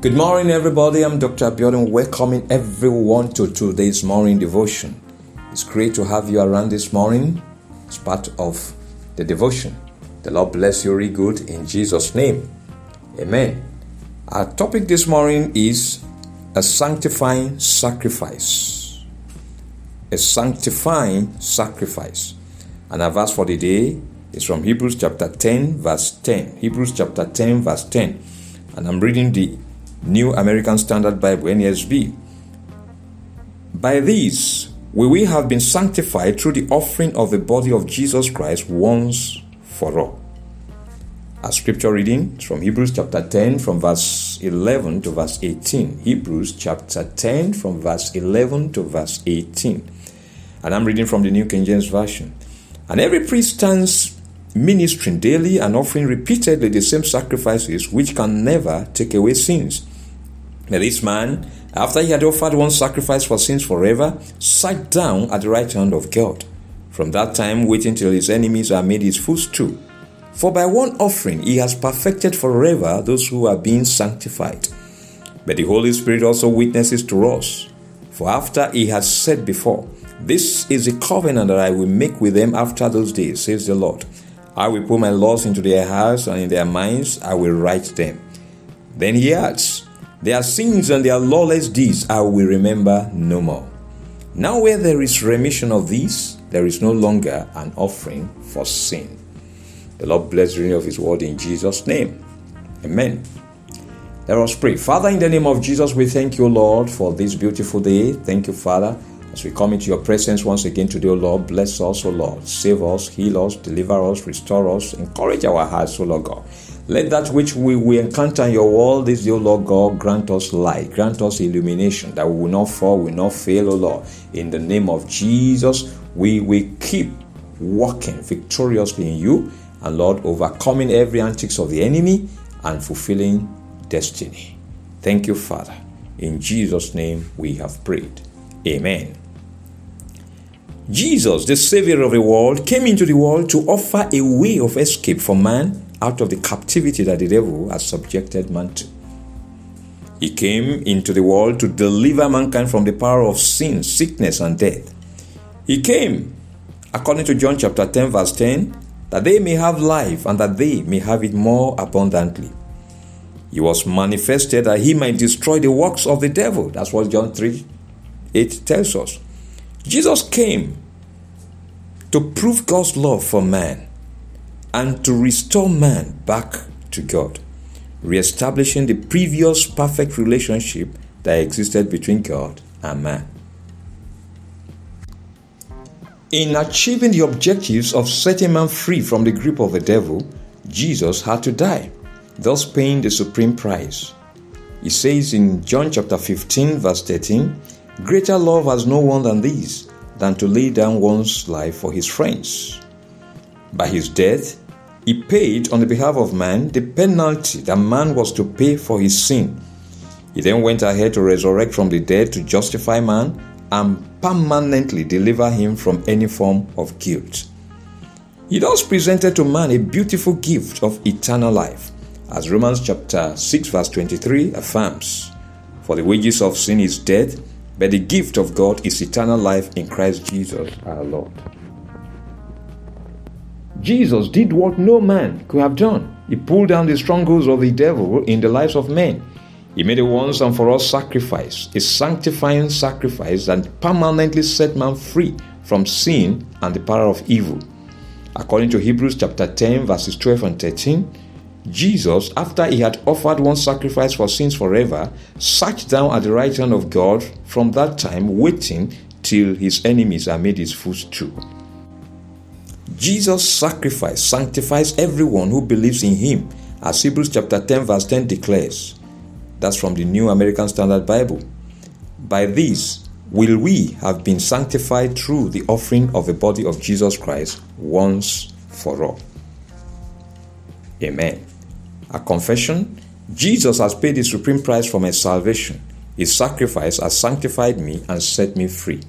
Good morning, everybody. I'm Dr. Abiodun, welcoming everyone to today's morning devotion. It's great to have you around this morning It's part of the devotion. The Lord bless you really good in Jesus' name. Amen. Our topic this morning is a sanctifying sacrifice. A sanctifying sacrifice. And our verse for the day is from Hebrews chapter 10, verse 10. Hebrews chapter 10, verse 10. And I'm reading the New American Standard Bible, NASB. By these, we will have been sanctified through the offering of the body of Jesus Christ once for all. Our scripture reading from Hebrews chapter 10, from verse 11 to verse 18. Hebrews chapter 10, from verse 11 to verse 18. And I'm reading from the New King James Version. And every priest stands ministering daily and offering repeatedly the same sacrifices which can never take away sins. Now, this man, after he had offered one sacrifice for sins forever, sat down at the right hand of God. From that time, waiting till his enemies are made his footstool. For by one offering he has perfected forever those who are being sanctified. But the Holy Spirit also witnesses to us. For after he has said before, This is the covenant that I will make with them after those days, says the Lord. I will put my laws into their hearts, and in their minds I will write them. Then he adds, their sins and their lawless deeds I will remember no more. Now, where there is remission of these, there is no longer an offering for sin. The Lord bless the reading of His word in Jesus' name. Amen. Let us pray. Father, in the name of Jesus, we thank you, Lord, for this beautiful day. Thank you, Father, as we come into your presence once again today, O Lord. Bless us, O Lord. Save us, heal us, deliver us, restore us, encourage our hearts, O Lord God. Let that which we will encounter in your world this day, Lord God, grant us light, grant us illumination, that we will not fall, we will not fail, O Lord. In the name of Jesus, we will keep walking victoriously in you, and Lord, overcoming every antics of the enemy and fulfilling destiny. Thank you, Father. In Jesus' name we have prayed. Amen. Jesus, the Savior of the world, came into the world to offer a way of escape for man out of the captivity that the devil has subjected man to. He came into the world to deliver mankind from the power of sin, sickness, and death. He came, according to John chapter 10, verse 10, that they may have life and that they may have it more abundantly. He was manifested that he might destroy the works of the devil. That's what John 3 8 tells us. Jesus came to prove God's love for man and to restore man back to God, re-establishing the previous perfect relationship that existed between God and man. In achieving the objectives of setting man free from the grip of the devil, Jesus had to die, thus paying the supreme price. He says in John chapter 15, verse 13, Greater love has no one than this, than to lay down one's life for his friends. By his death, he paid on the behalf of man the penalty that man was to pay for his sin. He then went ahead to resurrect from the dead to justify man and permanently deliver him from any form of guilt. He thus presented to man a beautiful gift of eternal life, as Romans chapter 6 verse 23 affirms. For the wages of sin is death, but the gift of God is eternal life in Christ Jesus our Lord. Jesus did what no man could have done. He pulled down the strongholds of the devil in the lives of men. He made a once and for all sacrifice, a sanctifying sacrifice that permanently set man free from sin and the power of evil. According to Hebrews chapter 10, verses 12 and 13, Jesus, after he had offered one sacrifice for sins forever, sat down at the right hand of God from that time, waiting till his enemies are made his footstool. Jesus' sacrifice sanctifies everyone who believes in him, as Hebrews chapter 10, verse 10 declares. That's from the New American Standard Bible. By this will we have been sanctified through the offering of the body of Jesus Christ once for all. Amen. A confession Jesus has paid the supreme price for my salvation. His sacrifice has sanctified me and set me free.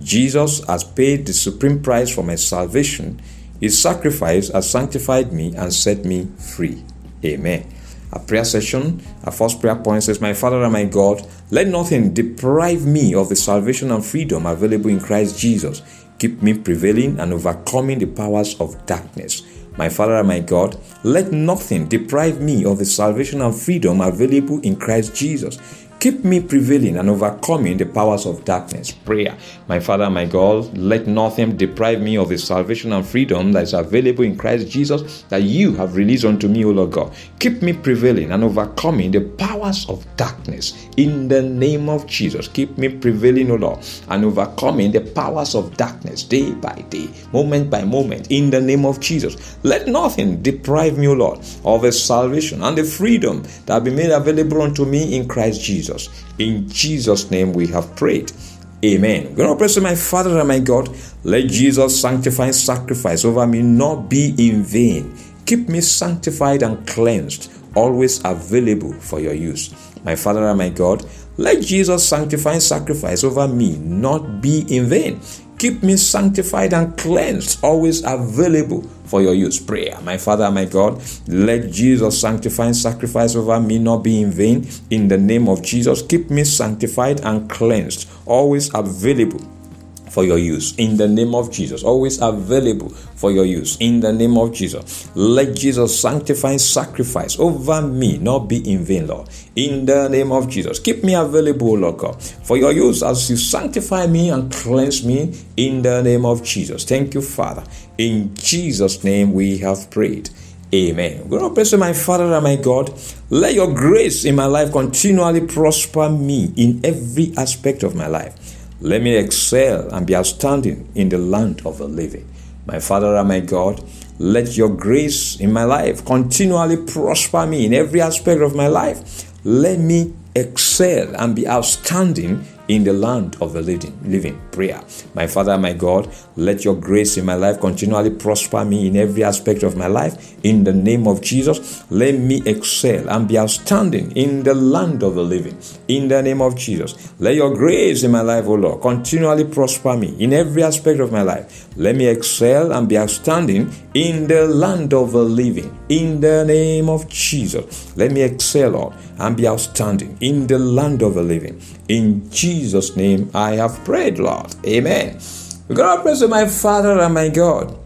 Jesus has paid the supreme price for my salvation. His sacrifice has sanctified me and set me free. Amen. a prayer session. Our first prayer point says, My Father and my God, let nothing deprive me of the salvation and freedom available in Christ Jesus. Keep me prevailing and overcoming the powers of darkness. My Father and my God, let nothing deprive me of the salvation and freedom available in Christ Jesus. Keep me prevailing and overcoming the powers of darkness. Prayer. My Father, my God, let nothing deprive me of the salvation and freedom that is available in Christ Jesus that you have released unto me, O Lord God. Keep me prevailing and overcoming the powers of darkness in the name of Jesus. Keep me prevailing, O Lord, and overcoming the powers of darkness day by day, moment by moment, in the name of Jesus. Let nothing deprive me, O Lord, of the salvation and the freedom that be made available unto me in Christ Jesus. Jesus. In Jesus' name we have prayed. Amen. To pray to my Father and my God. Let Jesus' sanctifying sacrifice over me not be in vain. Keep me sanctified and cleansed, always available for your use. My Father and my God, let Jesus' sanctifying sacrifice over me not be in vain. Keep me sanctified and cleansed, always available for your use. Prayer. My Father, my God, let Jesus' sanctifying sacrifice over me not be in vain. In the name of Jesus, keep me sanctified and cleansed, always available for your use in the name of Jesus. Always available for your use in the name of Jesus. Let Jesus sanctifying sacrifice over me not be in vain, Lord. In the name of Jesus. Keep me available, Lord God, for your use as you sanctify me and cleanse me in the name of Jesus. Thank you, Father. In Jesus' name we have prayed. Amen. To pray to my Father and my God. Let your grace in my life continually prosper me in every aspect of my life. Let me excel and be outstanding in the land of the living. My Father and my God, let your grace in my life continually prosper me in every aspect of my life. Let me excel and be outstanding in the land of the living. Living prayer. My Father, my God, let your grace in my life continually prosper me in every aspect of my life. In the name of Jesus, let me excel and be outstanding in the land of the living. In the name of Jesus, let your grace in my life, O Lord, continually prosper me in every aspect of my life. Let me excel and be outstanding in the land of the living. In the name of Jesus, let me excel, Lord, and be outstanding in the land of the living. In Jesus' name, I have prayed, Lord. Amen. To pray to my Father and my God.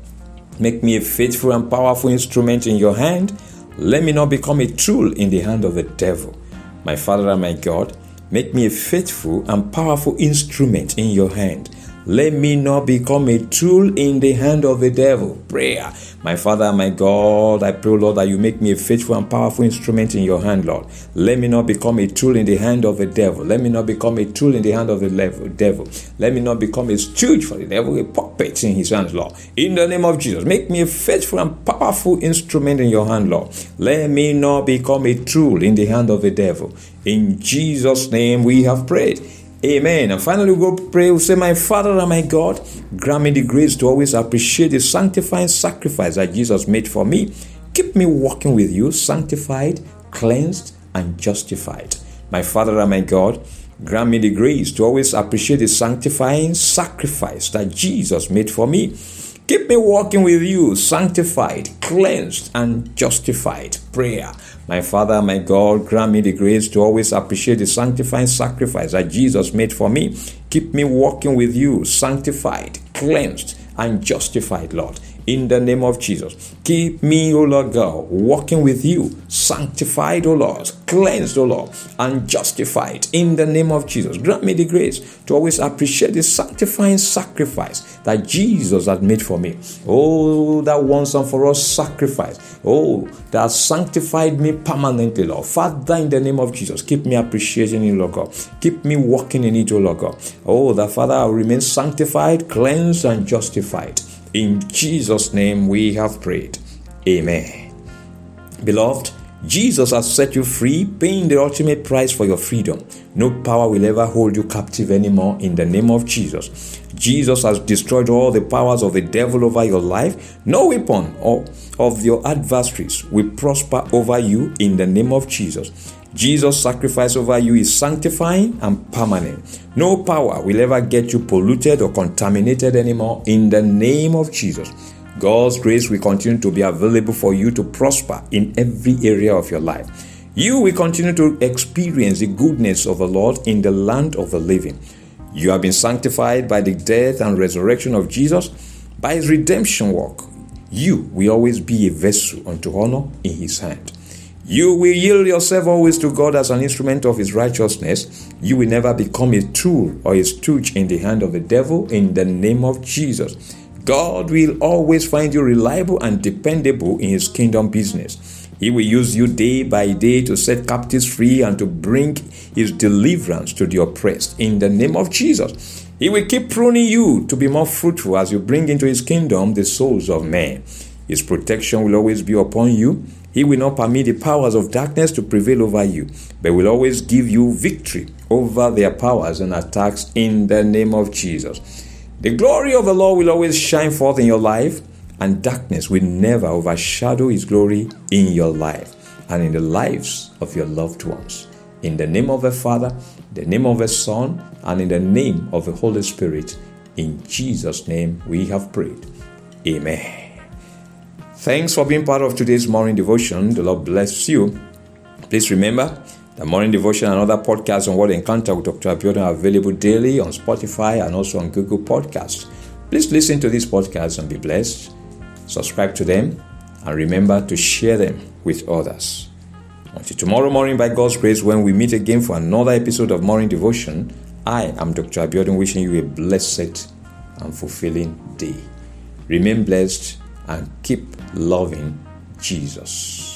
Make me a faithful and powerful instrument in your hand. Let me not become a tool in the hand of the devil. My Father and my God, make me a faithful and powerful instrument in your hand. Let me not become a tool in the hand of the devil. Prayer. My Father, my God, I pray, Lord, that you make me a faithful and powerful instrument in your hand, Lord. Let me not become a tool in the hand of the devil. Let me not become a tool in the hand of the devil. Let me not become a stooge for the devil, a puppet in his hands, Lord. In the name of Jesus, make me a faithful and powerful instrument in your hand, Lord. Let me not become a tool in the hand of the devil. In Jesus' name we have prayed. Amen. And finally, we'll go pray. We'll say, My Father and my God, grant me the grace to always appreciate the sanctifying sacrifice that Jesus made for me. Keep me walking with you, sanctified, cleansed, and justified. My Father and my God, grant me the grace to always appreciate the sanctifying sacrifice that Jesus made for me. Keep me walking with you, sanctified, cleansed, and justified. Prayer. My Father, my God, grant me the grace to always appreciate the sanctifying sacrifice that Jesus made for me. Keep me walking with you, sanctified, cleansed, and justified, Lord in the name of Jesus. Keep me, O Lord God, walking with you, sanctified, O Lord, cleansed, O Lord, and justified in the name of Jesus. Grant me the grace to always appreciate the sanctifying sacrifice that Jesus had made for me. Oh, that once and for all sacrifice. Oh, that sanctified me permanently, Lord. Father, in the name of Jesus, keep me appreciating it, Lord God. Keep me walking in it, O Lord God. Oh, that Father, I will remain sanctified, cleansed, and justified in Jesus' name we have prayed. Amen. Beloved, Jesus has set you free, paying the ultimate price for your freedom. No power will ever hold you captive anymore in the name of Jesus. Jesus has destroyed all the powers of the devil over your life. No weapon of your adversaries will prosper over you in the name of Jesus. Jesus' sacrifice over you is sanctifying and permanent. No power will ever get you polluted or contaminated anymore in the name of Jesus. God's grace will continue to be available for you to prosper in every area of your life. You will continue to experience the goodness of the Lord in the land of the living. You have been sanctified by the death and resurrection of Jesus, by his redemption work. You will always be a vessel unto honor in his hand. You will yield yourself always to God as an instrument of His righteousness. You will never become a tool or a stooge in the hand of the devil in the name of Jesus. God will always find you reliable and dependable in His kingdom business. He will use you day by day to set captives free and to bring His deliverance to the oppressed in the name of Jesus. He will keep pruning you to be more fruitful as you bring into His kingdom the souls of men. His protection will always be upon you. He will not permit the powers of darkness to prevail over you, but will always give you victory over their powers and attacks in the name of Jesus. The glory of the Lord will always shine forth in your life, and darkness will never overshadow His glory in your life and in the lives of your loved ones. In the name of the Father, the name of the Son, and in the name of the Holy Spirit, in Jesus' name we have prayed. Amen. Thanks for being part of today's morning devotion. The Lord bless you. Please remember the morning devotion and other podcasts on Word Encounter with Dr. Abiodun are available daily on Spotify and also on Google Podcasts. Please listen to these podcasts and be blessed. Subscribe to them and remember to share them with others. Until tomorrow morning, by God's grace, when we meet again for another episode of Morning Devotion, I am Dr. Abiodun wishing you a blessed and fulfilling day. Remain blessed and keep loving Jesus.